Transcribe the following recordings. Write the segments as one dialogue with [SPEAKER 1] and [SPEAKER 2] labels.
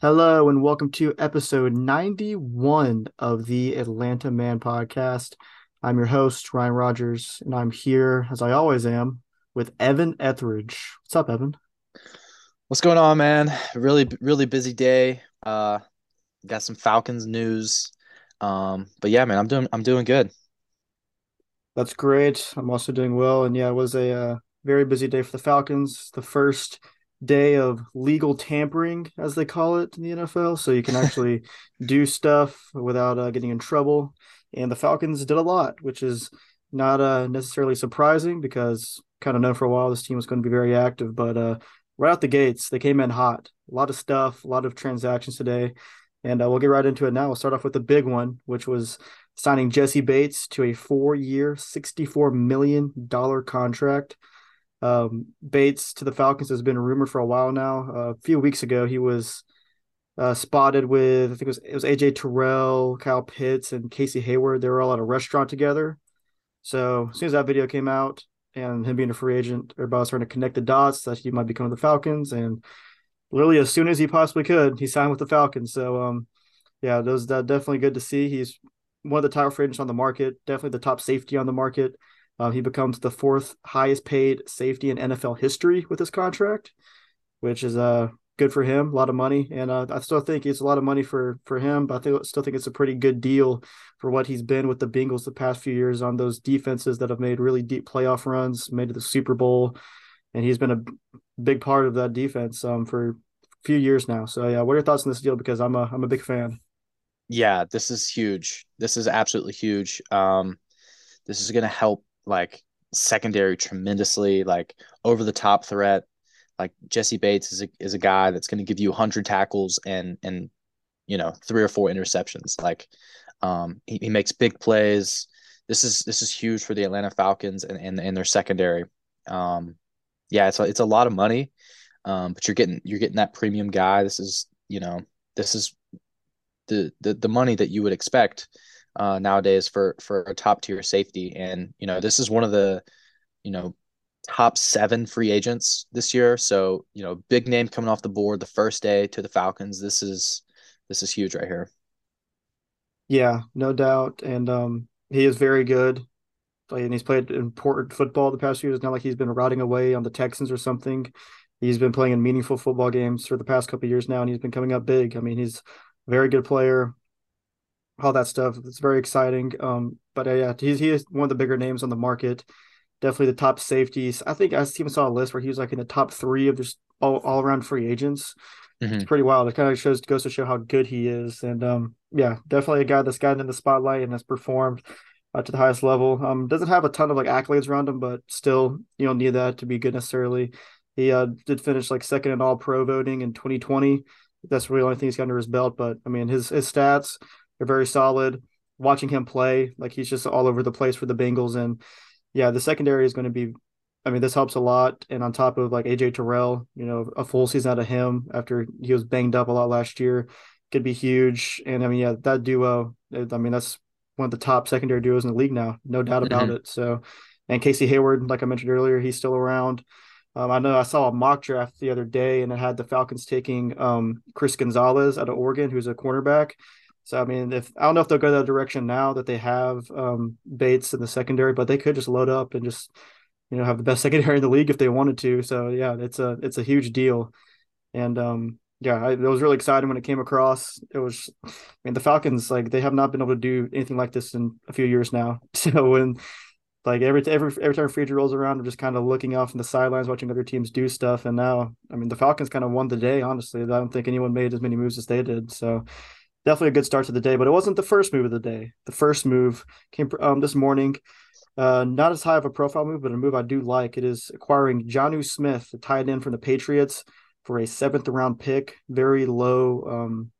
[SPEAKER 1] Hello, and welcome to episode 91 of the Atlanta Man podcast. I'm your host, Ryan Rogers, and I'm here, as I always am, with Evan Etheridge. What's up, Evan?
[SPEAKER 2] What's going on, man? Really, really busy day. Uh, got some Falcons news. Um, but yeah, man, I'm doing, I'm doing good.
[SPEAKER 1] That's great. I'm also doing well, and yeah, it was a uh, very busy day for the Falcons. The first day of legal tampering, as they call it in the NFL, so you can actually do stuff without uh, getting in trouble. And the Falcons did a lot, which is not uh, necessarily surprising because kind of known for a while this team was going to be very active, but uh, right out the gates, they came in hot. A lot of stuff, a lot of transactions today. And uh, we'll get right into it now. We'll start off with the big one, which was signing Jessie Bates to a four year, $64 million contract. Um, Bates to the Falcons has been rumored for a while now. Uh, a few weeks ago, he was uh, spotted with, I think it was, it was AJ Terrell, Kyle Pitts, and Casey Hayward. They were all at a restaurant together. So as soon as that video came out, and him being a free agent, everybody was starting to connect the dots that he might become the Falcons. And literally, as soon as he possibly could, he signed with the Falcons. So, um, yeah, those that definitely good to see. He's one of the title free agents on the market, definitely the top safety on the market. Uh, he becomes the fourth highest paid safety in NFL history with this contract, which is uh good for him, a lot of money, and uh, I still think it's a lot of money for for him. But I think still think it's a pretty good deal for what he's been with the Bengals the past few years on those defenses that have made really deep playoff runs, made to the Super Bowl, and he's been a big part of that defense um, for a few years now. So yeah, what are your thoughts on this deal? Because I'm a I'm a big fan.
[SPEAKER 2] Yeah, this is huge. This is absolutely huge. Um, this is going to help like secondary tremendously, like over the top threat like Jessie Bates is a, is a guy that's going to give you 100 tackles and and you know three or four interceptions. Like um, he, he makes big plays. This is this is huge for the Atlanta Falcons and and, and their secondary. Um, yeah, it's a, it's a lot of money, um, but you're getting you're getting that premium guy. This is you know this is the the, the money that you would expect uh, nowadays for for a top tier safety. And you know this is one of the you know top seven free agents this year. So, you know, big name coming off the board the first day to the Falcons. This is this is huge right here.
[SPEAKER 1] Yeah, no doubt. And um he is very good. And he's played important football the past few years. Not like he's been rotting away on the Texans or something. He's been playing in meaningful football games for the past couple years now, and he's been coming up big. I mean, he's very good player. All that stuff. It's very exciting. Um, but uh, yeah, he's he is one of the bigger names on the market definitely the top safeties. I think I even saw a list where he was like in the top three of just all, all around free agents. Mm-hmm. It's pretty wild. It kind of shows goes to show how good he is. And um, yeah, definitely a guy that's gotten in the spotlight and has performed uh, to the highest level. Um, doesn't have a ton of like accolades around him, but still you don't need that to be good necessarily. He uh, did finish like second in all pro voting in 2020. That's really the only thing he's got under his belt. But I mean, his his stats are very solid. Watching him play, like he's just all over the place for the Bengals, and yeah, the secondary is going to be. I mean, this helps a lot. And on top of like AJ Terrell, you know, a full season out of him after he was banged up a lot last year could be huge. And I mean, yeah, that duo. I mean, that's one of the top secondary duos in the league now, no doubt about mm-hmm. it. So, and Casey Hayward, like I mentioned earlier, he's still around. Um, I know I saw a mock draft the other day, and it had the Falcons taking um, Chris Gonzalez out of Oregon, who's a cornerback. So I mean, if I don't know if they'll go that direction now that they have um, Bates in the secondary, but they could just load up and just you know have the best secondary in the league if they wanted to. So yeah, it's a it's a huge deal, and um, yeah, I, it was really exciting when it came across. It was, I mean, the Falcons like they have not been able to do anything like this in a few years now. So when like every every every time free rolls around, I'm just kind of looking off in the sidelines, watching other teams do stuff. And now, I mean, the Falcons kind of won the day. Honestly, I don't think anyone made as many moves as they did. So definitely a good start to the day, but it wasn't the first move of the day. The first move came um, this morning. Uh, not as high of a profile move, but a move I do like. It is acquiring Jonnu Smith, the tight end from the Patriots, for a seventh round pick. Very low um,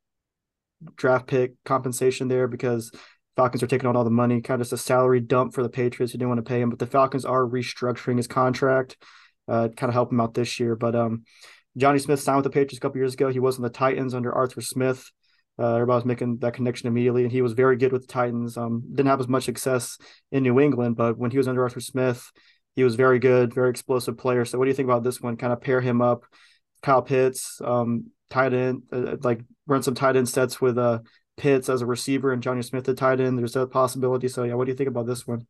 [SPEAKER 1] draft pick compensation there because Falcons are taking on all the money. Kind of just a salary dump for the Patriots who didn't want to pay him, but the Falcons are restructuring his contract, uh, kind of help him out this year. But um, Jonnu Smith signed with the Patriots a couple years ago. He was in the Titans under Arthur Smith. Uh, everybody was making that connection immediately, and he was very good with the Titans. Um, didn't have as much success in New England, but when he was under Arthur Smith, he was very good, very explosive player. So, what do you think about this one? Kind of pair him up, Kyle Pitts, um, tight end, uh, like run some tight end sets with uh Pitts as a receiver and Jonnu Smith at tight end. There's a possibility. So, yeah, what do you think about this one?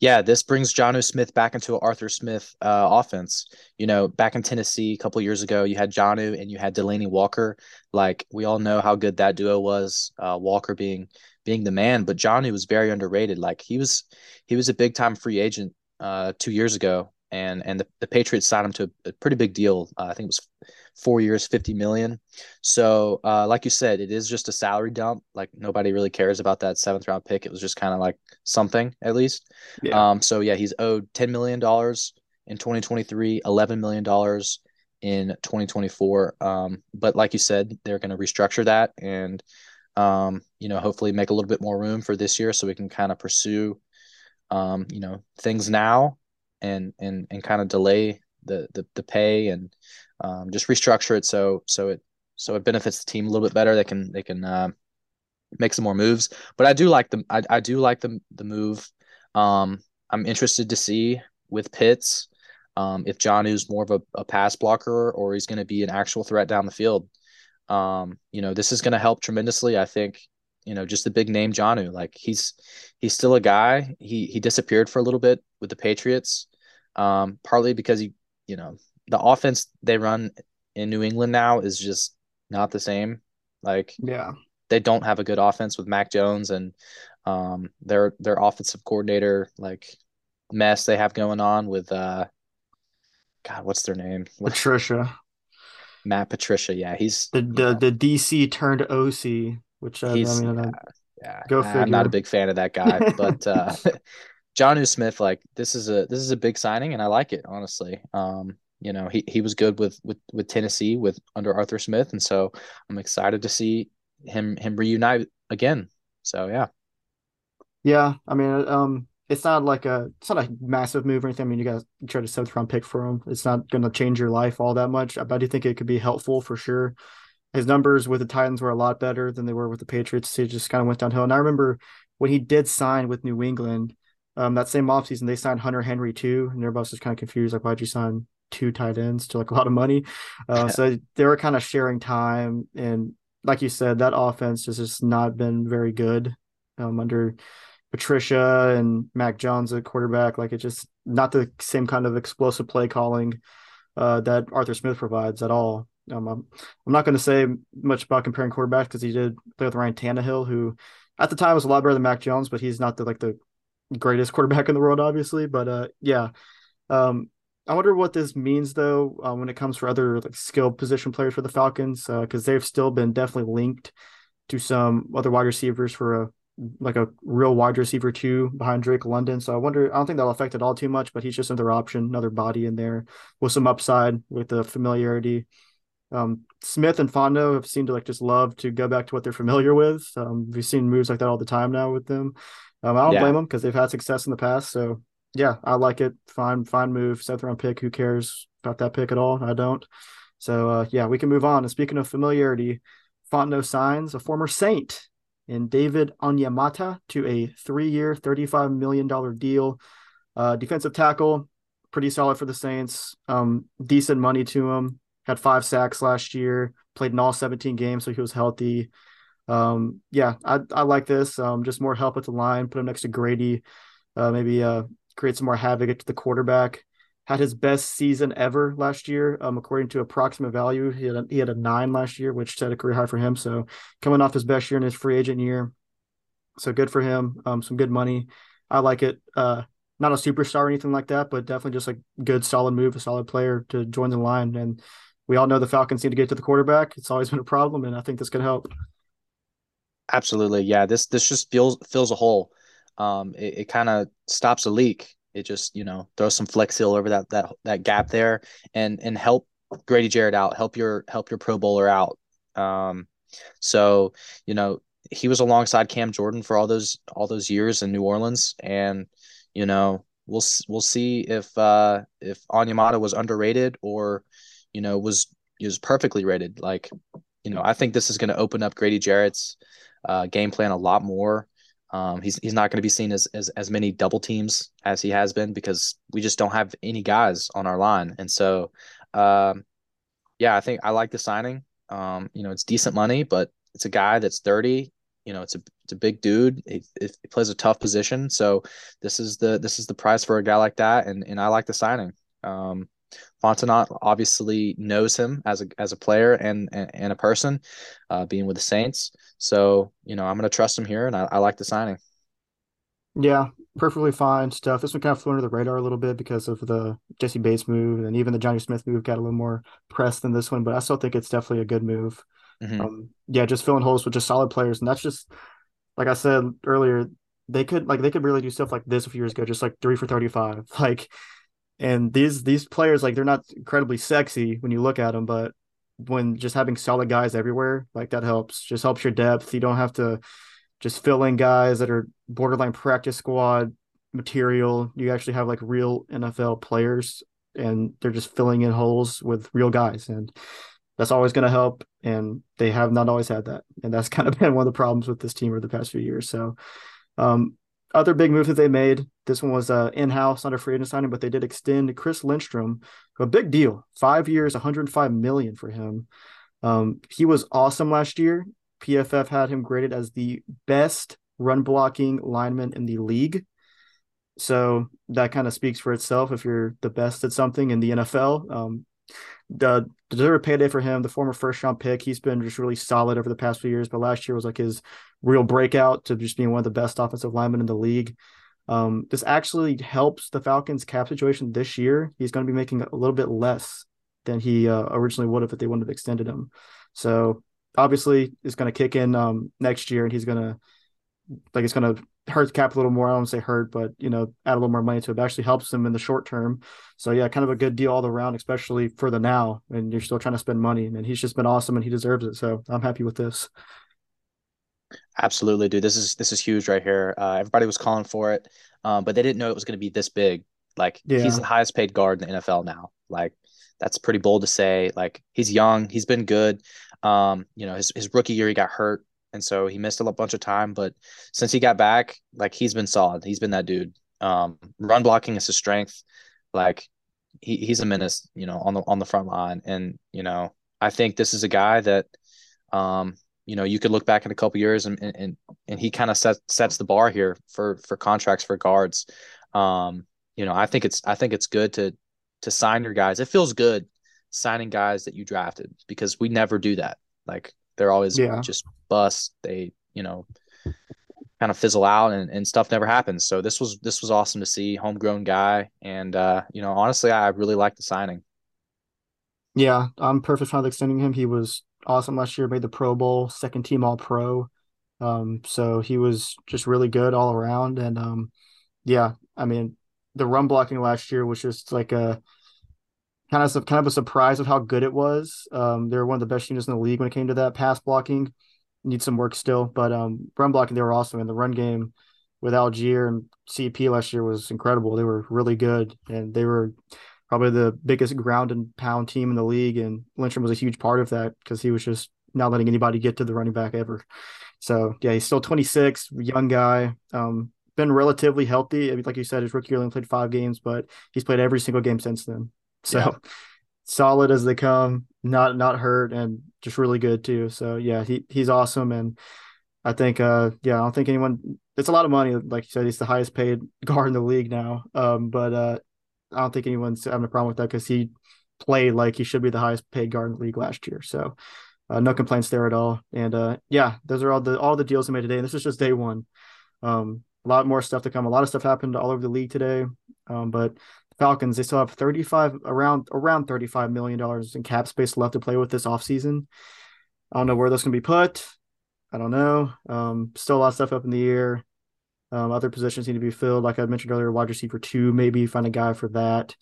[SPEAKER 2] Yeah, this brings Jonnu Smith back into Arthur Smith uh, offense. You know, back in Tennessee a couple years ago, you had Jonnu and you had Delanie Walker. Like we all know how good that duo was. Uh, Walker being being the man, but Jonnu was very underrated. Like he was he was a big time free agent uh, two years ago, and and the, the Patriots signed him to a pretty big deal. Uh, I think it was four years, 50 million. So, uh, like you said, it is just a salary dump. Like nobody really cares about that seventh round pick. It was just kind of like something at least. Yeah. Um, so yeah, he's owed $10 million in 2023, $11 million in 2024. Um, but like you said, they're going to restructure that and, um, you know, hopefully make a little bit more room for this year so we can kind of pursue, um, you know, things now and, and, and kind of delay the, the, the pay and, um, just restructure it so so it so it benefits the team a little bit better. They can they can uh, make some more moves. But I do like the I, I do like the the move. Um, I'm interested to see with Pitts um, if Jonnu's more of a, a pass blocker or he's going to be an actual threat down the field. Um, you know, this is going to help tremendously. I think you know just the big name Jonnu. Like he's he's still a guy. He he disappeared for a little bit with the Patriots, um, partly because he you know the offense they run in New England now is just not the same. Like
[SPEAKER 1] yeah,
[SPEAKER 2] they don't have a good offense with Mac Jones and um their their offensive coordinator like mess they have going on with uh God, what's their name?
[SPEAKER 1] Patricia.
[SPEAKER 2] Matt Patricia. Yeah, he's
[SPEAKER 1] the the, the DC turned OC, which uh, I mean,
[SPEAKER 2] yeah, yeah. Go figure. I'm not a big fan of that guy, but uh Jonnu Smith, like this is a this is a big signing, and I like it honestly. Um, you know, he, he was good with, with, with Tennessee with under Arthur Smith. And so I'm excited to see him, him reunite again. So, yeah.
[SPEAKER 1] Yeah. I mean, um, it's not like a, it's not a massive move or anything. I mean, you guys try a seventh round pick for him. It's not going to change your life all that much. But I do think it could be helpful for sure. His numbers with the Titans were a lot better than they were with the Patriots. He just kind of went downhill. And I remember when he did sign with New England, um, that same offseason, they signed Hunter Henry too. And everybody was just kind of confused, like, why'd you sign two tight ends to like a lot of money. Uh, so they were kind of sharing time. And like you said, that offense has just not been very good um, under Patricia and Mac Jones at quarterback. Like it's just not the same kind of explosive play calling uh, that Arthur Smith provides at all. Um, I'm, I'm not going to say much about comparing quarterbacks because he did play with Ryan Tannehill, who at the time was a lot better than Mac Jones, but he's not the like the greatest quarterback in the world, obviously. But uh, yeah, um, I wonder what this means though uh, when it comes for other like skilled position players for the Falcons because uh, they've still been definitely linked to some other wide receivers for a like a real wide receiver too behind Drake London. So I wonder. I don't think that'll affect it all too much, but he's just another option, another body in there with some upside with the familiarity. Um, Smith and Fontenot have seemed to like just love to go back to what they're familiar with. Um, we've seen moves like that all the time now with them. Um, I don't yeah. blame them because they've had success in the past. So yeah, I like it. Fine, fine move. Seventh round pick. Who cares about that pick at all? I don't. So uh, yeah, we can move on. And speaking of familiarity, Fontenot signs a former Saint in David Onyemata to a three-year, $35 million deal. Uh, defensive tackle, pretty solid for the Saints. Um, decent money to him. Had five sacks last year. Played in all 17 games, so he was healthy. Um, yeah, I, I like this. Um, just more help at the line. Put him next to Grady. Uh, maybe uh, create some more havoc to the quarterback. Had his best season ever last year, um, according to approximate value. He had a, he had a nine last year, which set a career high for him. So coming off his best year in his free agent year, so good for him. Um, some good money. I like it. Uh, not a superstar or anything like that, but definitely just a good, solid move, a solid player to join the line. And we all know the Falcons need to get to the quarterback. It's always been a problem, and I think this could help.
[SPEAKER 2] Absolutely, yeah. This this just fills fills a hole um, it, it kind of stops a leak. It just you know throws some flex seal over that that that gap there and and help Grady Jarrett out, help your help your Pro Bowler out. Um, so you know he was alongside Cam Jordan for all those all those years in New Orleans, and you know we'll we'll see if uh, if Onyemata was underrated or you know was was perfectly rated. Like you know, I think this is going to open up Grady Jarrett's uh, game plan a lot more. Um, he's he's not going to be seen as, as as many double teams as he has been because we just don't have any guys on our line, and so um, yeah, I think I like the signing. Um, you know, it's decent money, but it's a guy that's 30. You know, it's a it's a big dude. He, he plays a tough position, so this is the this is the price for a guy like that, and and I like the signing. Um, Fontenot obviously knows him as a as a player and and, and a person, uh, being with the Saints. So you know I'm going to trust him here, and I, I, like the signing.
[SPEAKER 1] Yeah, perfectly fine stuff. This one kind of flew under the radar a little bit because of the Jessie Bates move, and even the Jonnu Smith move got a little more press than this one. But I still think it's definitely a good move. Mm-hmm. Um, yeah, just filling holes with just solid players, and that's just like I said earlier. They could like they could really do stuff like this a few years ago, just like three for thirty five. Like and these these players like they're not incredibly sexy when you look at them, but when just having solid guys everywhere, like that helps. Just helps your depth. You don't have to just fill in guys that are borderline practice squad material. You actually have like real NFL players and they're just filling in holes with real guys and that's always going to help and they have not always had that and that's kind of been one of the problems with this team over the past few years so um, other big move that they made. This one was uh, in-house under free agent signing, but they did extend Chris Lindstrom a big deal, five years, 105 million for him. Um, he was awesome last year. PFF had him graded as the best run blocking lineman in the league. So that kind of speaks for itself. If you're the best at something in the NFL, um, the deserve a payday for him. The former first round pick, he's been just really solid over the past few years. But last year was like his real breakout to just being one of the best offensive linemen in the league. Um, this actually helps the Falcons' cap situation this year. He's going to be making a little bit less than he uh, originally would have if they wouldn't have extended him. So obviously, it's going to kick in um, next year, and he's going to like it's going to hurt cap a little more. I don't want to say hurt, but you know, add a little more money to it. it. Actually helps them in the short term. So yeah, kind of a good deal all around, especially for the now. And you're still trying to spend money, and he's just been awesome, and he deserves it. So I'm happy with this.
[SPEAKER 2] Absolutely, dude. This is this is huge right here. Uh, everybody was calling for it, um, but they didn't know it was going to be this big. Like yeah. he's the highest paid guard in the NFL now. Like that's pretty bold to say. Like he's young, he's been good. Um, you know, his his rookie year he got hurt, and so he missed a bunch of time. But since he got back, like he's been solid. He's been that dude. Um, run blocking is his strength. Like he, he's a menace, you know, on the on the front line. And you know, I think this is a guy that um, you know, you could look back in a couple years and and and he kind of sets sets the bar here for for contracts for guards. Um, you know, I think it's I think it's good to to sign your guys. It feels good signing guys that you drafted because we never do that. Like they're always yeah. just bust. They, you know, kind of fizzle out and, and stuff never happens. So this was this was awesome to see, homegrown guy. And uh, you know, honestly, I really like the signing.
[SPEAKER 1] Yeah, I'm perfect with extending him. He was awesome last year, made the Pro Bowl, second team All Pro. Um, so he was just really good all around. And um, yeah, I mean, the run blocking last year was just like a kind of kind of a surprise of how good it was. Um, they were one of the best units in the league when it came to that pass blocking. Need some work still, but um, run blocking they were awesome. And the run game with Allgeier and CP last year was incredible. They were really good, and they were probably the biggest ground and pound team in the league. And Lindstrom was a huge part of that because he was just not letting anybody get to the running back ever. So yeah, he's still 26, young guy. Um, been relatively healthy. I mean, like you said, his rookie year only played five games, but he's played every single game since then. So yeah. Solid as they come, not not hurt, and just really good too. So yeah, he he's awesome, and I think uh yeah, I don't think anyone. It's a lot of money, like you said. He's the highest paid guard in the league now. Um, but uh, I don't think anyone's having a problem with that because he played like he should be the highest paid guard in the league last year. So uh, no complaints there at all. And uh, yeah, those are all the all the deals they made today. And this is just day one. Um, a lot more stuff to come. A lot of stuff happened all over the league today. Um, but Falcons, they still have 35 around around 35 million dollars in cap space left to play with this offseason. I don't know where that's gonna be put. I don't know. Um, still a lot of stuff up in the air. Um, other positions need to be filled. Like I mentioned earlier, wide receiver two, maybe find a guy for that.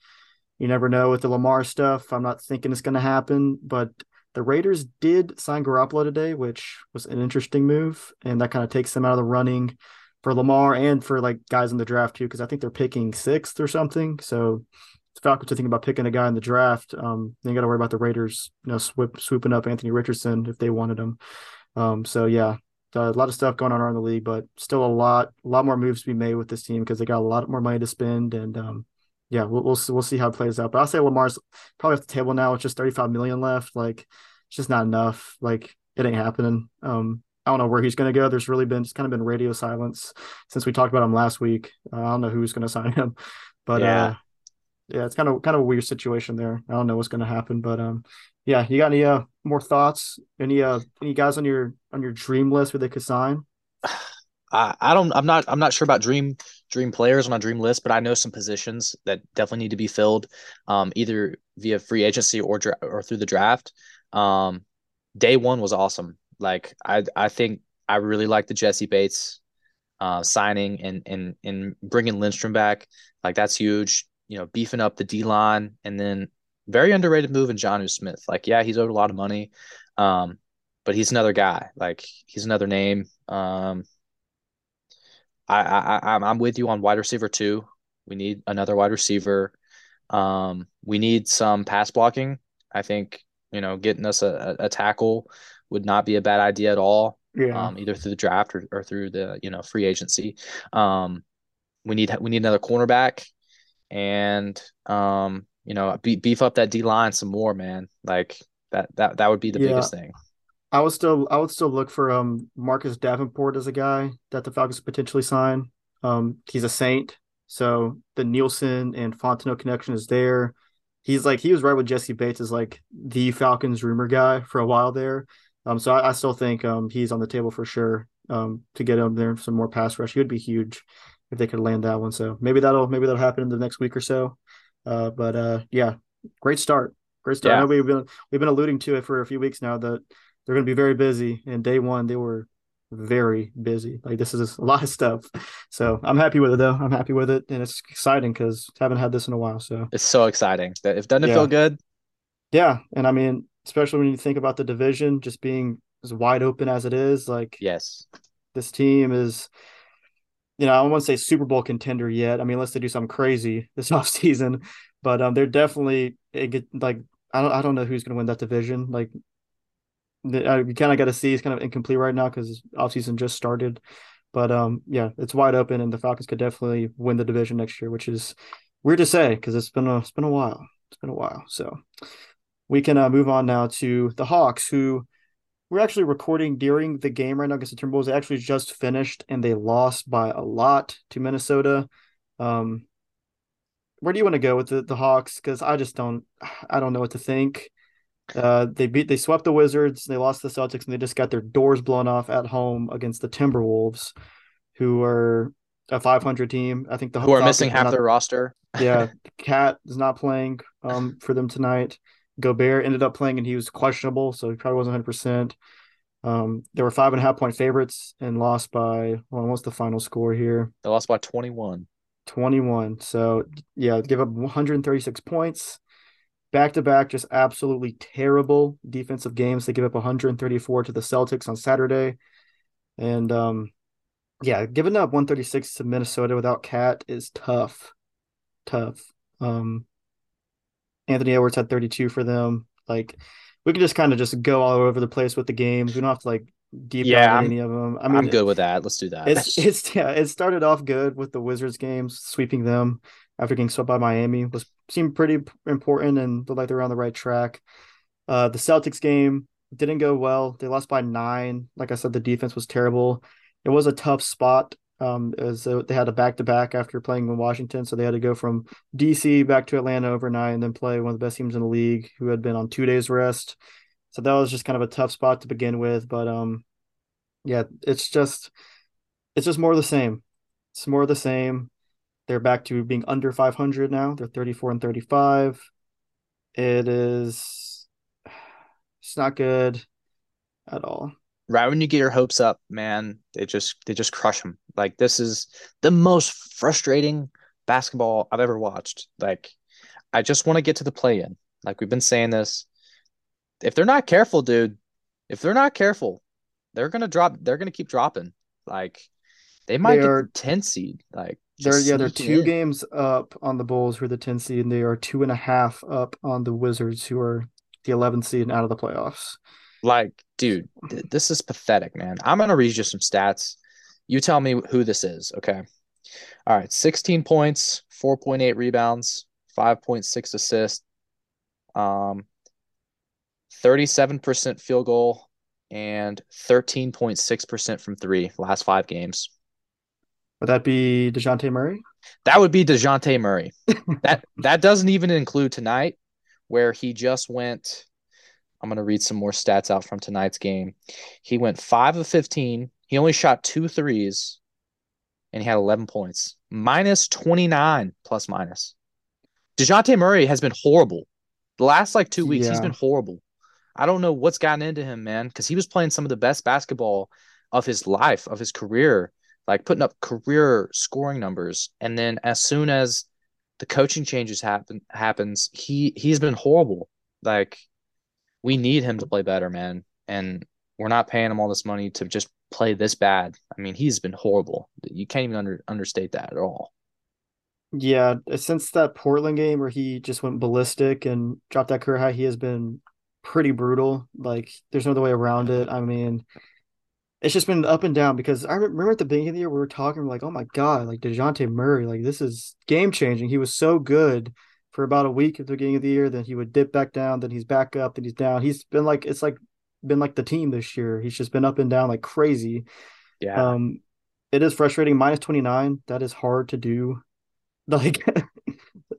[SPEAKER 1] You never know with the Lamar stuff. I'm not thinking it's going to happen, but the Raiders did sign Garoppolo today, which was an interesting move, and that kind of takes them out of the running for Lamar and for like guys in the draft too, because I think they're picking sixth or something. So the Falcons are thinking about picking a guy in the draft, um, they got to worry about the Raiders, you know, swoop, swooping up Anthony Richardson if they wanted him. Um, so yeah, a lot of stuff going on around the league, but still a lot, a lot more moves to be made with this team because they got a lot more money to spend, and um, yeah, we'll we'll see, we'll see how it plays out. But I'll say Lamar's probably off the table now. It's just 35 million left. Like, it's just not enough. Like, it ain't happening. Um, I don't know where he's going to go. There's really been it's kind of been radio silence since we talked about him last week. Uh, I don't know who's going to sign him, but yeah. Uh, yeah, it's kind of kind of a weird situation there. I don't know what's going to happen, but um, yeah, you got any uh more thoughts? Any uh any guys on your on your dream list where they could sign?
[SPEAKER 2] I, I don't I'm not I'm not sure about dream dream players on my dream list, but I know some positions that definitely need to be filled, um, either via free agency or dra- or through the draft. Um, day one was awesome. Like I I think I really like the Jessie Bates uh, signing and and and bringing Lindstrom back. Like that's huge. You know, beefing up the D line and then very underrated move in Jonnu Smith. Like yeah, he's owed a lot of money, um, but he's another guy. Like he's another name. Um, I, I I'm with you on wide receiver too. We need another wide receiver. Um, we need some pass blocking. I think you know getting us a, a tackle would not be a bad idea at all. Yeah. Um, either through the draft or, or through the you know free agency. Um, we need we need another cornerback, and um, you know beef up that D line some more, man. Like that that that would be the yeah. biggest thing.
[SPEAKER 1] I would still I would still look for um Marcus Davenport as a guy that the Falcons potentially sign. Um, he's a Saint, so the Nielsen and Fontenot connection is there. He's like he was right with Jessie Bates as like the Falcons rumor guy for a while there. Um, so I, I still think um he's on the table for sure. Um, to get him there some more pass rush, he would be huge if they could land that one. So maybe that'll maybe that'll happen in the next week or so. Uh, but uh, yeah, great start, great start. Yeah. I know we've been we've been alluding to it for a few weeks now that they're going to be very busy. And day one, they were very busy. Like this is a lot of stuff. So I'm happy with it though. I'm happy with it, and it's exciting because haven't had this in a while. So
[SPEAKER 2] it's so exciting. If doesn't it yeah. feel good?
[SPEAKER 1] Yeah, and I mean, especially when you think about the division just being as wide open as it is, like
[SPEAKER 2] yes,
[SPEAKER 1] this team is. You know, I won't want to say Super Bowl contender yet. I mean, unless they do something crazy this off season, but um, they're definitely it, like I don't I don't know who's going to win that division. Like uh, you kind of got to see it's kind of incomplete right now because offseason just started. But um, yeah, it's wide open, and the Falcons could definitely win the division next year, which is weird to say because it's been a it's been a while. It's been a while. So we can uh, move on now to the Hawks, who we're actually recording during the game right now because the Timberwolves actually just finished and they lost by a lot to Minnesota. Um, where do you want to go with the, the Hawks? Because I just don't I don't know what to think. Uh, they beat they swept the Wizards, they lost the Celtics, and they just got their doors blown off at home against the Timberwolves, who are a 500 team. I think the
[SPEAKER 2] who are missing half not, their roster.
[SPEAKER 1] yeah, KAT is not playing um for them tonight. Gobert ended up playing and he was questionable, so he probably wasn't 100. percent Um, they were five and a half point favorites and lost by well, what's the final score here?
[SPEAKER 2] They lost by 21.
[SPEAKER 1] 21. So yeah, give up 136 points back to back, just absolutely terrible defensive games. They give up 134 to the Celtics on Saturday. And um, yeah, giving up 136 to Minnesota without KAT is tough. Tough. Um, Anthony Edwards had 32 for them. Like, we could just kind of just go all over the place with the games. We don't have to like deep yeah, any of them. I mean,
[SPEAKER 2] I'm good with that. Let's do that.
[SPEAKER 1] It's it's yeah. It started off good with the Wizards games, sweeping them after getting swept by Miami was seemed pretty important and looked like they're on the right track. Uh, the Celtics game didn't go well. They lost by nine. Like I said, the defense was terrible. It was a tough spot. Um, as they had a back to back after playing in Washington, so they had to go from DC back to Atlanta overnight and then play one of the best teams in the league, who had been on two days rest. So that was just kind of a tough spot to begin with. But um, yeah, it's just it's just more the same. It's more the same. They're back to being under 500 now. They're 34 and 35. It is it's not good at all.
[SPEAKER 2] Right when you get your hopes up, man, they just they just crush them. Like this is the most frustrating basketball I've ever watched. Like I just want to get to the play in. Like we've been saying this. If they're not careful, dude, if they're not careful, they're gonna drop. They're gonna keep dropping. Like They might
[SPEAKER 1] They
[SPEAKER 2] get
[SPEAKER 1] are
[SPEAKER 2] the 10 seed. Like
[SPEAKER 1] they're yeah, they're two
[SPEAKER 2] in.
[SPEAKER 1] games up on the Bulls who are the 10 seed, and they are two and a half up on the Wizards who are the eleven seed and out of the playoffs.
[SPEAKER 2] Like, dude, th- this is pathetic, man. I'm gonna read you some stats. You tell me who this is, okay? All right, 16 points, 4.8 rebounds, 5.6 assists, um, 37% field goal, and 13.6% from three last five games.
[SPEAKER 1] Would that be Dejounte Murray?
[SPEAKER 2] That would be Dejounte Murray. that that doesn't even include tonight, where he just went. I'm gonna read some more stats out from tonight's game. He went five of 15. He only shot two threes, and he had 11 points, minus 29 plus minus. Dejounte Murray has been horrible. The last like two weeks, He's been horrible. I don't know what's gotten into him, man, because he was playing some of the best basketball of his life, of his career, like putting up career scoring numbers. And then as soon as the coaching changes happen happens, he he's been horrible. Like we need him to play better, man. And we're not paying him all this money to just play this bad. I mean, he's been horrible. You can't even under, understate that at all.
[SPEAKER 1] Yeah, since that Portland game where he just went ballistic and dropped that career high, he has been pretty brutal. Like, there's no other way around it. I mean, it's just been up and down because I remember at the beginning of the year we were talking, like, oh my God, like Dejounte Murray, like this is game changing. He was so good for about a week at the beginning of the year, then he would dip back down, then he's back up, then he's down. He's been like it's like been like the team this year. He's just been up and down like crazy.
[SPEAKER 2] Yeah.
[SPEAKER 1] Um, it is frustrating. Minus 29, that is hard to do. Like,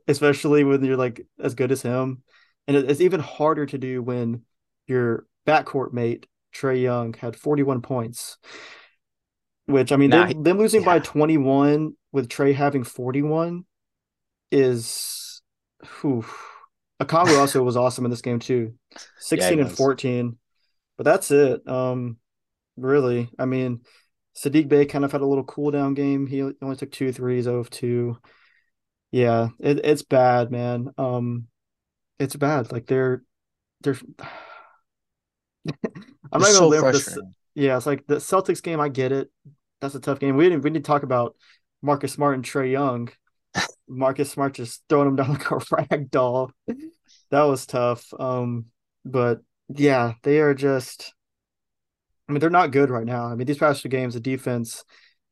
[SPEAKER 1] especially when you're like as good as him. And it's even harder to do when your backcourt mate, Trae Young, had 41 points. Which I mean,
[SPEAKER 2] Nah,
[SPEAKER 1] they,
[SPEAKER 2] he-
[SPEAKER 1] them losing by 21 with Trae having 41 is whew. Okongwu also was awesome in this game too. 16 and
[SPEAKER 2] was.
[SPEAKER 1] 14. But that's it. Um, really. I mean, Saddiq Bey kind of had a little cool down game. He only took two threes out of two. Yeah, it, it's bad, man. Um, it's bad. Like they're they're I'm not gonna
[SPEAKER 2] so
[SPEAKER 1] live this. Yeah, it's like the Celtics game. I get it. That's a tough game. We didn't. We need to talk about Marcus Smart and Trae Young. Marcus Smart just throwing him down like a rag doll. That was tough. Um, but yeah, they are just. I mean, they're not good right now. I mean, these past two games, the defense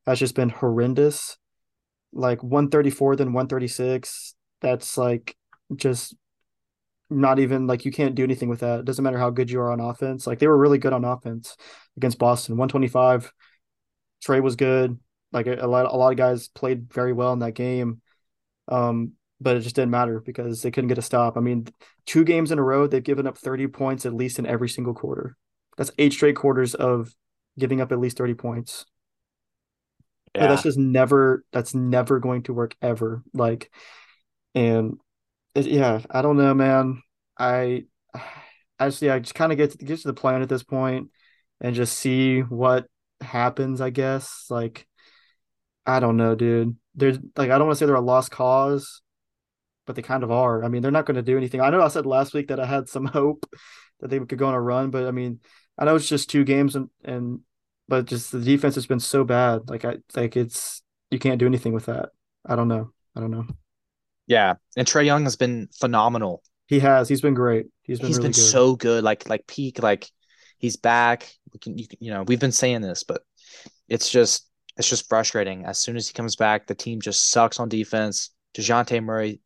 [SPEAKER 1] has just been horrendous. Like 134, then 136. That's like just not even like you can't do anything with that. It doesn't matter how good you are on offense. Like they were really good on offense against Boston. 125. Trae was good. Like a, a lot a lot of guys played very well in that game. Um, but it just didn't matter because they couldn't get a stop. I mean, two games in a row, they've given up 30 points at least in every single quarter. That's eight straight quarters of giving up at least 30 points. Like,
[SPEAKER 2] Yeah.
[SPEAKER 1] that's just never that's never going to work ever. Like and it, yeah, I don't know, man. I actually, I just kind of get to get to the plan at this point and just see what happens, I guess. Like I don't know, dude. There's like I don't want to say they're a lost cause, but they kind of are. I mean, they're not going to do anything. I know I said last week that I had some hope that they could go on a run, but I mean, I know it's just two games and and but just the defense has been so bad. Like I like it's you can't do anything with that. I don't know. I don't know.
[SPEAKER 2] Yeah. And Trae Young has been phenomenal.
[SPEAKER 1] He has. He's been great. He's been
[SPEAKER 2] He's
[SPEAKER 1] really
[SPEAKER 2] been
[SPEAKER 1] good.
[SPEAKER 2] so good. Like like peak, like he's back. We can you, you know, we've been saying this, but it's just it's just frustrating. As soon as he comes back, the team just sucks on defense. Dejounte Murray,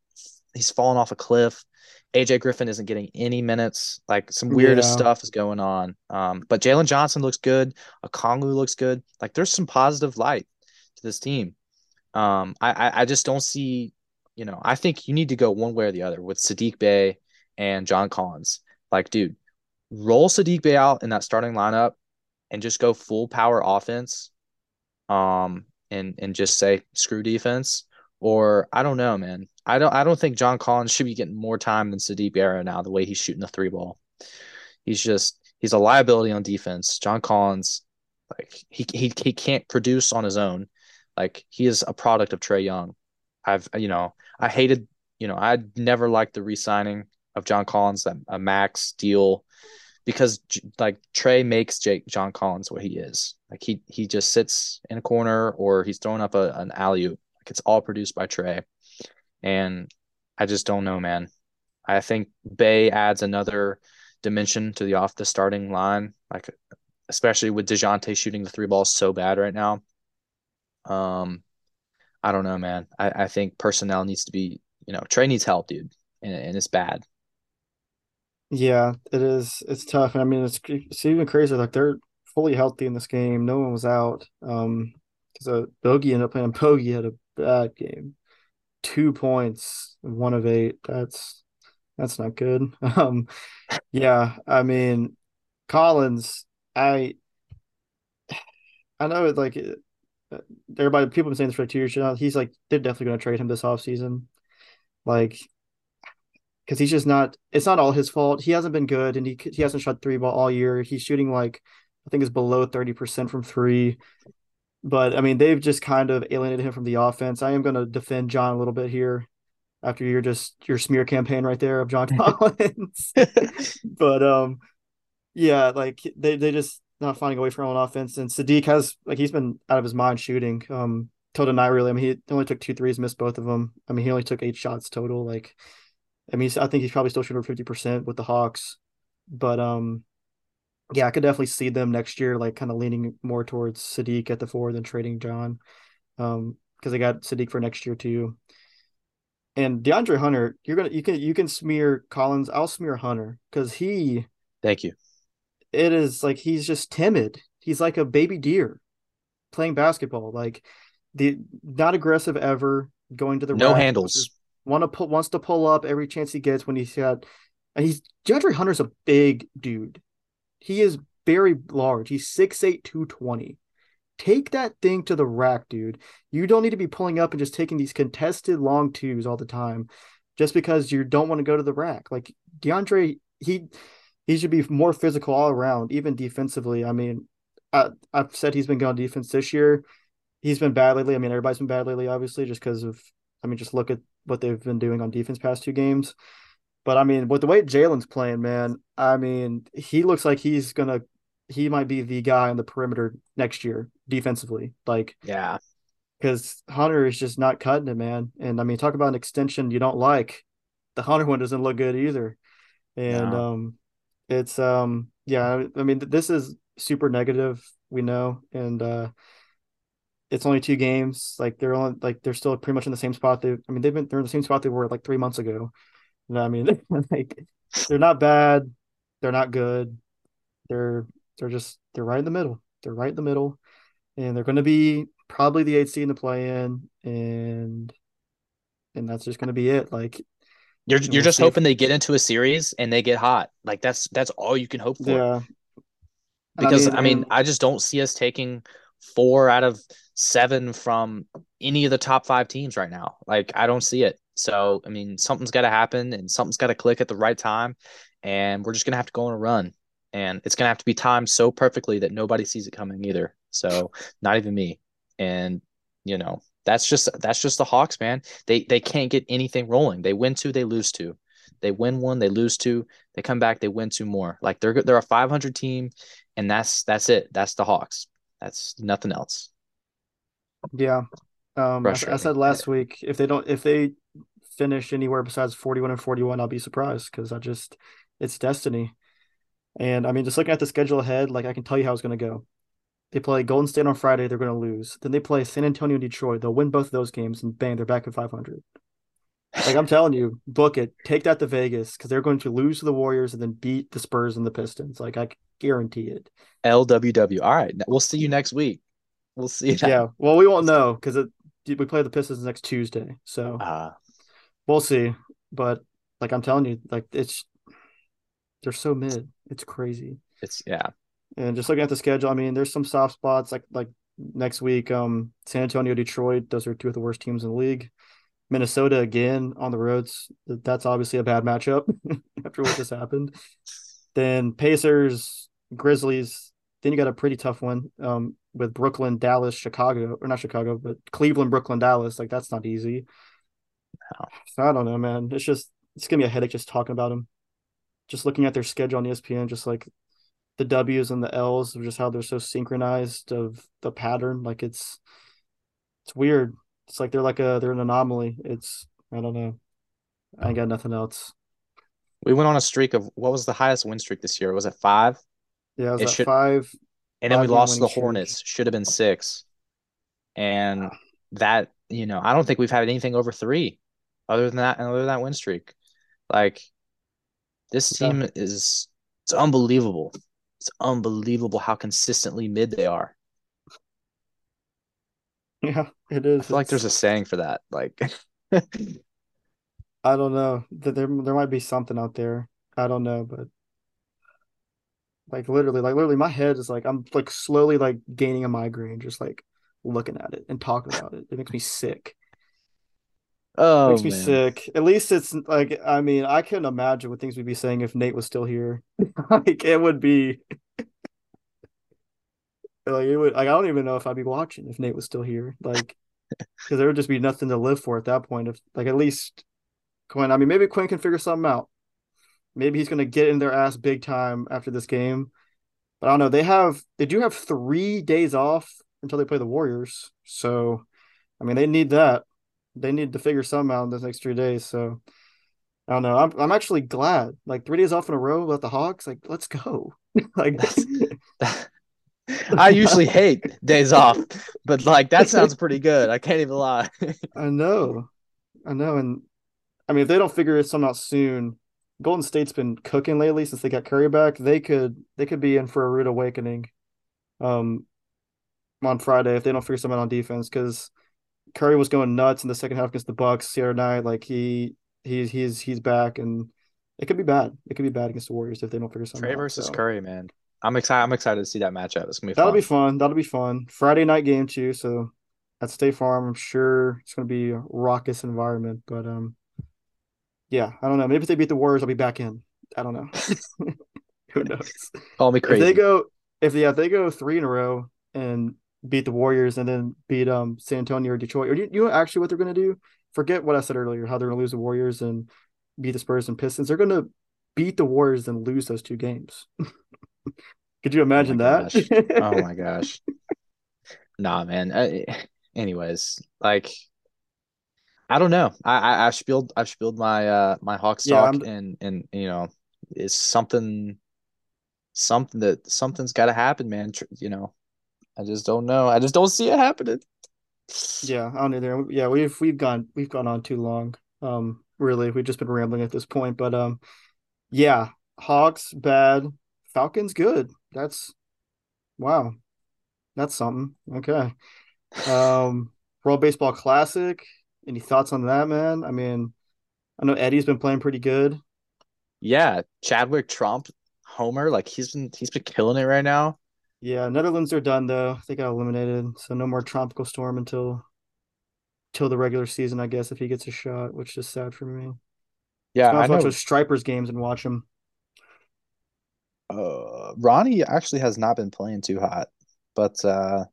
[SPEAKER 2] he's fallen off a cliff. AJ Griffin isn't getting any minutes. Like some weirdest
[SPEAKER 1] Yeah.
[SPEAKER 2] stuff is going on. Um, but Jalen Johnson looks good. Okongwu looks good. Like there's some positive light to this team. Um, I, I I just don't see, you know, I think you need to go one way or the other with Saddiq Bey and John Collins. Like, dude, roll Saddiq Bey out in that starting lineup and just go full power offense. Um, and and just say screw defense. Or I don't know, man. I don't I don't think John Collins should be getting more time than Saddiq Bey now, the way he's shooting the three ball. He's just he's a liability on defense. John Collins, like he he he can't produce on his own. Like he is a product of Trae Young. I've you know I hated you know I never liked the re-signing of John Collins that a max deal because like Trae makes Jake John Collins what he is. Like he he just sits in a corner or he's throwing up a, an alley oop. Like it's all produced by Trae, and I just don't know, man. I think Bey adds another dimension to the off the starting line, like especially with Dejounte shooting the three balls so bad right now. Um, I don't know, man. I, I think personnel needs to be, you know, Trae needs help, dude, and, and it's bad.
[SPEAKER 1] Yeah, it is. It's tough, and I mean, it's it's even crazier. Like they're fully healthy in this game. No one was out. Um, because uh, Bogey ended up playing. Bogey had a bad game. Two points, one of eight. That's that's not good. Um, yeah, I mean, Collins. I I know it like uh, everybody people have been saying this for two years now. He's like they're definitely going to trade him this offseason. Like because he's just not. It's not all his fault. He hasn't been good, and he he hasn't shot three ball all year. He's shooting like I think is below thirty percent from three. But I mean, they've just kind of alienated him from the offense. I am going to defend John a little bit here after your just your smear campaign right there of John Collins. but um, yeah, like they they just not finding a way for on offense. And Saddiq has like he's been out of his mind shooting. Um, total not really. I mean, he only took two threes, missed both of them. I mean, he only took eight shots total. Like I mean, I think he's probably still shooting fifty percent with the Hawks, but um, yeah, I could definitely see them next year, like kind of leaning more towards Saddiq at the four than trading John, um, because they got Saddiq for next year too. And DeAndre Hunter, you're gonna you can you can smear Collins. I'll smear Hunter because he.
[SPEAKER 2] Thank you.
[SPEAKER 1] It is like he's just timid. He's like a baby deer playing basketball. Like the not aggressive ever going to the
[SPEAKER 2] no handles
[SPEAKER 1] want to put wants to pull up every chance he gets when he's had and he's DeAndre Hunter's a big dude. He is very large. He's 6'8, 220. Take that thing to the rack, dude. You don't need to be pulling up and just taking these contested long twos all the time just because you don't want to go to the rack. Like DeAndre, he he should be more physical all around, even defensively. I mean, I, I've said he's been going defense this year. He's been bad lately. I mean, everybody's been bad lately, obviously, just because of I mean, just look at what they've been doing on defense past two games. But I mean, with the way Jalen's playing, man, I mean, he looks like he's gonna he might be the guy on the perimeter next year defensively. Like,
[SPEAKER 2] yeah,
[SPEAKER 1] because Hunter is just not cutting it, man. And I mean, talk about an extension you don't like. The Hunter one doesn't look good either. And no. um, it's um, yeah. I mean, this is super negative. We know, and uh, it's only two games. Like they're only like they're still pretty much in the same spot. They, I mean, they've been they're in the same spot they were like three months ago. You know, I mean, like they're not bad, they're not good. They're they're just they're right in the middle. They're right in the middle, and they're going to be probably the eight seed in the play-in, and and that's just going to be it. Like
[SPEAKER 2] you're you're we'll just hoping if... they get into a series and they get hot. Like that's that's all you can hope for.
[SPEAKER 1] Yeah.
[SPEAKER 2] Because I mean, I, mean, I just don't see us taking four out of seven from any of the top five teams right now. Like I don't see it. So I mean, something's got to happen, and something's got to click at the right time, and we're just gonna have to go on a run, and it's gonna have to be timed so perfectly that nobody sees it coming either. So not even me, and you know that's just that's just the Hawks, man. They they can't get anything rolling. They win two, they lose two. They win one, they lose two. They come back, they win two more. Like they're they're a 500 team, and that's that's it. That's the Hawks. That's nothing else.
[SPEAKER 1] Yeah. Um, I, I, said last week if they don't if they finish anywhere besides 41 and 41, I'll be surprised because I just it's destiny. And I mean, just looking at the schedule ahead, like I can tell you how it's going to go. They play Golden State on Friday, they're going to lose. Then they play San Antonio, and Detroit. They'll win both of those games, and bang, they're back at 500. Like I'm telling you, book it. Take that to Vegas because they're going to lose to the Warriors and then beat the Spurs and the Pistons. Like I guarantee it.
[SPEAKER 2] LWW. All right, we'll see you next week. We'll see.
[SPEAKER 1] Yeah. Well, we won't know because we play the Pistons next Tuesday, so uh, we'll see. But like I'm telling you, like it's they're so mid. It's crazy.
[SPEAKER 2] It's yeah.
[SPEAKER 1] And just looking at the schedule, I mean, there's some soft spots like like next week, um, San Antonio, Detroit. Those are two of the worst teams in the league. Minnesota again on the roads. That's obviously a bad matchup after what just happened. Then Pacers, Grizzlies. Then you got a pretty tough one um, with Brooklyn, Dallas, Chicago, or not Chicago, but Cleveland, Brooklyn, Dallas. Like that's not easy. No. So I don't know, man. It's just it's gonna be a headache just talking about them. just looking at their schedule on ESPN, just like the W's and the L's of just how they're so synchronized of the pattern. Like it's it's weird. It's like they're like a they're an anomaly. It's I don't know. I ain't got nothing else.
[SPEAKER 2] We went on a streak of what was the highest win streak this year? Was it five?
[SPEAKER 1] Yeah, it was
[SPEAKER 2] It should-
[SPEAKER 1] five.
[SPEAKER 2] And then we lost the. Hornets. Should have been six. And ah. that, you know, I don't think we've had anything over three other than that, other than that win streak. Like this
[SPEAKER 1] Yeah.
[SPEAKER 2] team is it's unbelievable. It's unbelievable how consistently mid they are.
[SPEAKER 1] Yeah, it is.
[SPEAKER 2] I feel like there's a saying for that. Like
[SPEAKER 1] I don't know. There there might be something out there. I don't know, but like literally, like literally, my head is like I'm like slowly like gaining a migraine just like looking at it and talking about it. It makes me sick.
[SPEAKER 2] oh it
[SPEAKER 1] makes oh, me
[SPEAKER 2] man.
[SPEAKER 1] sick. At least it's like I mean, I couldn't imagine what things we'd be saying if Nate was still here. Like it would be like it would like I don't even know if I'd be watching if Nate was still here. Like because there would just be nothing to live for at that point. If like at least Quinn, I mean maybe Quinn can figure something out. Maybe he's gonna get in their ass big time after this game. But I don't know. They have they do have three days off until they play the Warriors. So I mean they need that. They need to figure something out in those next three days. So I don't know. I'm I'm actually glad. Like three days off in a row with the Hawks. Like let's go. like that's
[SPEAKER 2] I usually hate days off, but like that sounds pretty good. I can't even lie.
[SPEAKER 1] I know, I know, and I mean if they don't figure it something out soon, Golden State's been cooking lately since they got Curry back. They could they could be in for a rude awakening, um, on Friday if they don't figure something out on defense because Curry was going nuts in the second half against the Bucks the other night. Like he he's he's he's back and it could be bad. It could be bad against the Warriors if they don't figure something
[SPEAKER 2] Trae
[SPEAKER 1] out.
[SPEAKER 2] versus
[SPEAKER 1] so.
[SPEAKER 2] Curry, man. I'm excited. I'm excited to see that matchup. It's gonna be
[SPEAKER 1] That'll
[SPEAKER 2] fun.
[SPEAKER 1] be fun. That'll be fun. Friday night game too. So at State Farm, I'm sure it's going to be a raucous environment. But um, yeah, I don't know. Maybe if they beat the Warriors, I'll be back in. I don't know. Who knows?
[SPEAKER 2] Call me crazy.
[SPEAKER 1] If they go, if yeah, if they go three in a row and beat the Warriors and then beat um San Antonio or Detroit, or you, you know actually what they're going to do? Forget what I said earlier. How they're going to lose the Warriors and beat the Spurs and Pistons. They're going to beat the Warriors and lose those two games. Could you imagine
[SPEAKER 2] gosh.
[SPEAKER 1] that?
[SPEAKER 2] oh my gosh. Nah, man. I, anyways, like I don't know. I, I I've spilled I've spilled my uh my Hawks
[SPEAKER 1] Yeah,
[SPEAKER 2] and and you know it's something something that something's got to happen, man. You know, I just don't know. I just don't see it happening.
[SPEAKER 1] Yeah, I don't either. Yeah, we've we've gone we've gone on too long. Um, really, we've just been rambling at this point. But um, yeah, Hawks bad, Falcons good. That's wow, that's something. Okay. Um, World Baseball Classic. Any thoughts on that, man? I mean, I know Eddie's been playing pretty good.
[SPEAKER 2] Yeah, Chadwick Tromp, Homer, like he's been he's been killing it right now.
[SPEAKER 1] Yeah, Netherlands are done though. They got eliminated, so no more tropical storm until till the regular season, I guess, if he gets a shot, which is sad for me.
[SPEAKER 2] Yeah,
[SPEAKER 1] I'll
[SPEAKER 2] I
[SPEAKER 1] watch those Stripers games and watch them.
[SPEAKER 2] Uh, Ronnie actually has not been playing too hot, but uh,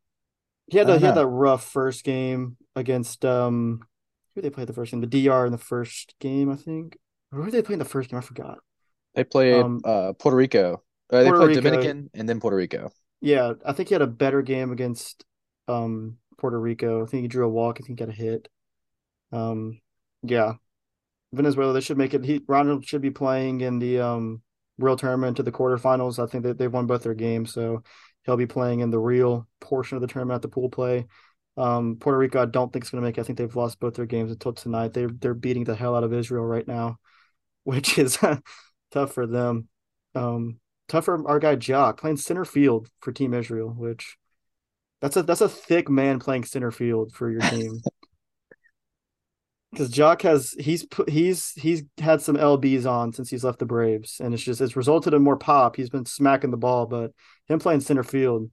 [SPEAKER 1] He had
[SPEAKER 2] don't
[SPEAKER 1] he had that rough first game against um who they played the first game? The DR in the first game, I think. Who did they play in the first game? I forgot.
[SPEAKER 2] they played
[SPEAKER 1] Um,
[SPEAKER 2] uh Puerto Rico. Uh, they
[SPEAKER 1] Puerto
[SPEAKER 2] played
[SPEAKER 1] Rico.
[SPEAKER 2] Dominican and then Puerto Rico.
[SPEAKER 1] Yeah, I think he had a better game against um Puerto Rico. I think he drew a walk. I think he got a hit. Um, yeah, Venezuela. They should make it. He Ronald should be playing in the um real tournament to the quarterfinals. I think that they've won both their games, so he'll be playing in the real portion of the tournament at the pool play. Um, Puerto Rico, I don't think is going to make. it. I think they've lost both their games until tonight. They're they're beating the hell out of Israel right now, which is tough for them. Um, tough for our guy Joc playing center field for Team Israel, which that's a that's a thick man playing center field for your team. Because Joc has he's put he's he's had some lbs on since he's left the Braves, and it's just it's resulted in more pop. He's been smacking the ball, but him playing center field,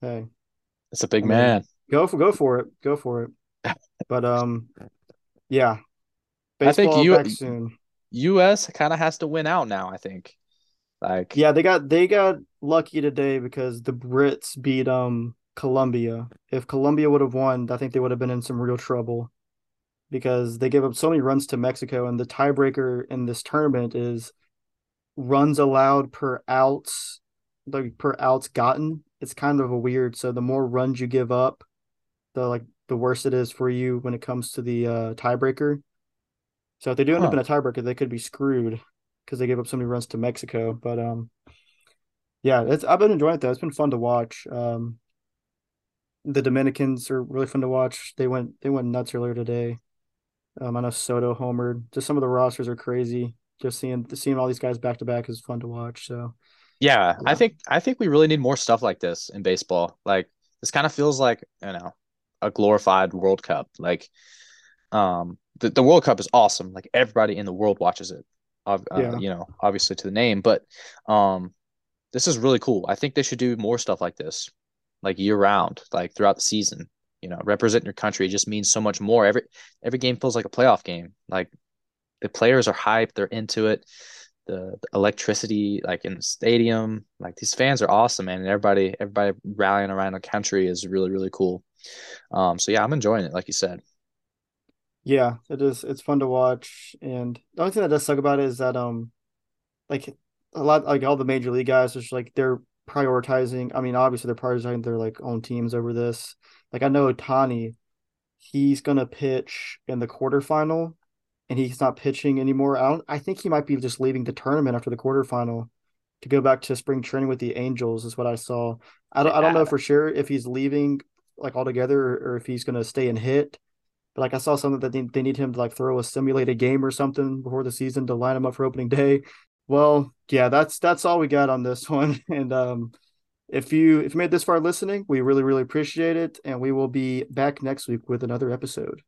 [SPEAKER 1] hey,
[SPEAKER 2] It's a big
[SPEAKER 1] I mean,
[SPEAKER 2] man.
[SPEAKER 1] Go for go for it, go for it. But um, yeah,
[SPEAKER 2] I think
[SPEAKER 1] baseball
[SPEAKER 2] you-
[SPEAKER 1] back soon.
[SPEAKER 2] U.S. kind of has to win out now. I think. Like
[SPEAKER 1] Yeah, they got they got lucky today because the Brits beat um Colombia. If Colombia would have won, I think they would have been in some real trouble because they gave up so many runs to Mexico and the tiebreaker in this tournament is runs allowed per outs, like per outs gotten, it's kind of a weird. So the more runs you give up, the like the worse it is for you when it comes to the uh, tiebreaker. So if they do end huh. up in a tiebreaker, they could be screwed because they gave up so many runs to Mexico. But um, yeah, it's I've been enjoying it though. It's been fun to watch. Um, the Dominicans are really fun to watch. They went they went nuts earlier today. Um, I know Soto homered. Just some of the rosters are crazy. Just seeing seeing all these guys back to back is fun to watch. So
[SPEAKER 2] yeah, yeah, I think I think we really need more stuff like this in baseball. Like this kind of feels like you know a glorified World Cup. Like um the, the World Cup is awesome. Like everybody in the world watches it. Uh, yeah. you know, obviously to the name, but um this is really cool. I think they should do more stuff like this, like year round, like throughout the season. You know, representing your country just means so much more. Every every game feels like a playoff game. Like the players are hyped, they're into it. The, the electricity, like in the stadium, like these fans are awesome, man. And everybody, everybody rallying around the country is really, really cool. Um, so yeah, I'm enjoying it, like you said.
[SPEAKER 1] Yeah, it is. It's fun to watch, and the only thing that does suck about it is that um, like a lot like all the major league guys are just like they're prioritizing. I mean, obviously they're prioritizing their like own teams over this. Like I know Ohtani, he's gonna pitch in the quarterfinal, and he's not pitching anymore. I don't. I think he might be just leaving the tournament after the quarterfinal to go back to spring training with the Angels. Is what I saw. I don't. Yeah. I don't know for sure if he's leaving like altogether or, or if he's gonna stay and hit. But like I saw something that they, they need him to like throw a simulated game or something before the season to line him up for opening day. Well, yeah, that's that's all we got on this one. And um, if you if you made this far listening, we really really appreciate it, and we will be back next week with another episode.